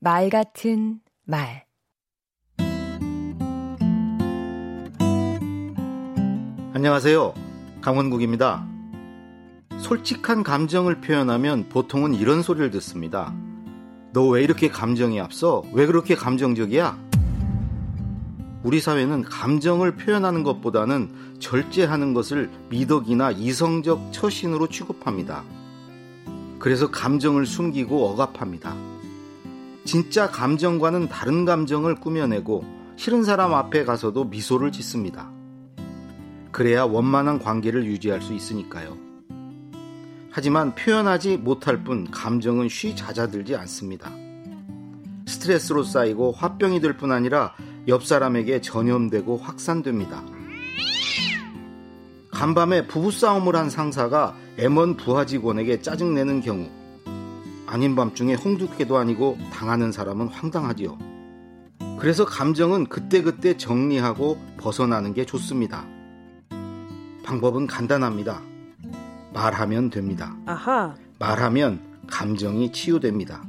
말 같은 말 안녕하세요. 강원국입니다. 솔직한 감정을 표현하면 보통은 이런 소리를 듣습니다. 너 왜 이렇게 감정이 앞서? 왜 그렇게 감정적이야? 우리 사회는 감정을 표현하는 것보다는 절제하는 것을 미덕이나 이성적 처신으로 취급합니다. 그래서 감정을 숨기고 억압합니다. 진짜 감정과는 다른 감정을 꾸며내고 싫은 사람 앞에 가서도 미소를 짓습니다. 그래야 원만한 관계를 유지할 수 있으니까요. 하지만 표현하지 못할 뿐 감정은 쉬 잦아들지 않습니다. 스트레스로 쌓이고 화병이 될 뿐 아니라 옆 사람에게 전염되고 확산됩니다. 간밤에 부부싸움을 한 상사가 M1 부하 직원에게 짜증내는 경우 아닌 밤중에 홍두깨도 아니고 당하는 사람은 황당하지요. 그래서 감정은 그때그때 정리하고 벗어나는 게 좋습니다. 방법은 간단합니다. 말하면 됩니다. 아하. 말하면 감정이 치유됩니다.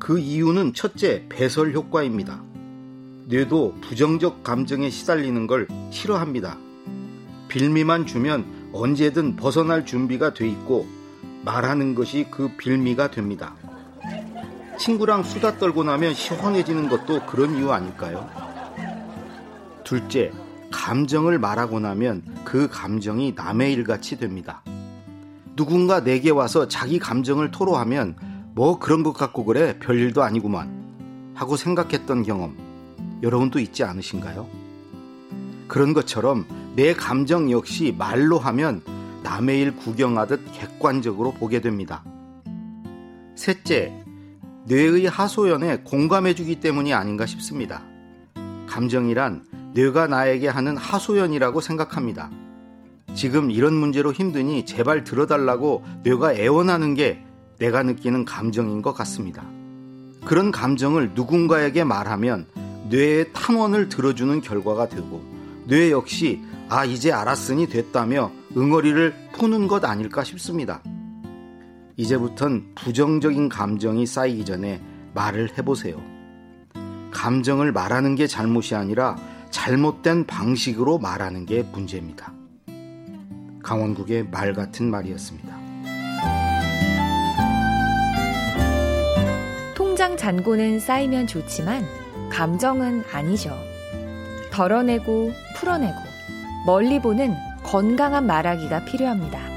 그 이유는 첫째, 배설 효과입니다. 뇌도 부정적 감정에 시달리는 걸 싫어합니다. 빌미만 주면 언제든 벗어날 준비가 돼 있고 말하는 것이 그 빌미가 됩니다. 친구랑 수다 떨고 나면 시원해지는 것도 그런 이유 아닐까요? 둘째, 감정을 말하고 나면 그 감정이 남의 일같이 됩니다. 누군가 내게 와서 자기 감정을 토로하면 뭐 그런 것 같고 그래 별일도 아니구만 하고 생각했던 경험 여러분도 있지 않으신가요? 그런 것처럼 내 감정 역시 말로 하면 남의 일 구경하듯 객관적으로 보게 됩니다. 셋째, 뇌의 하소연에 공감해주기 때문이 아닌가 싶습니다. 감정이란 뇌가 나에게 하는 하소연이라고 생각합니다. 지금 이런 문제로 힘드니 제발 들어달라고 뇌가 애원하는 게 내가 느끼는 감정인 것 같습니다. 그런 감정을 누군가에게 말하면 뇌의 탄원을 들어주는 결과가 되고 뇌 역시 아 이제 알았으니 됐다며 응어리를 푸는 것 아닐까 싶습니다. 이제부턴 부정적인 감정이 쌓이기 전에 말을 해보세요. 감정을 말하는 게 잘못이 아니라 잘못된 방식으로 말하는 게 문제입니다. 강원국의 말 같은 말이었습니다. 통장 잔고는 쌓이면 좋지만 감정은 아니죠. 덜어내고 풀어내고 멀리 보는 건강한 말하기가 필요합니다.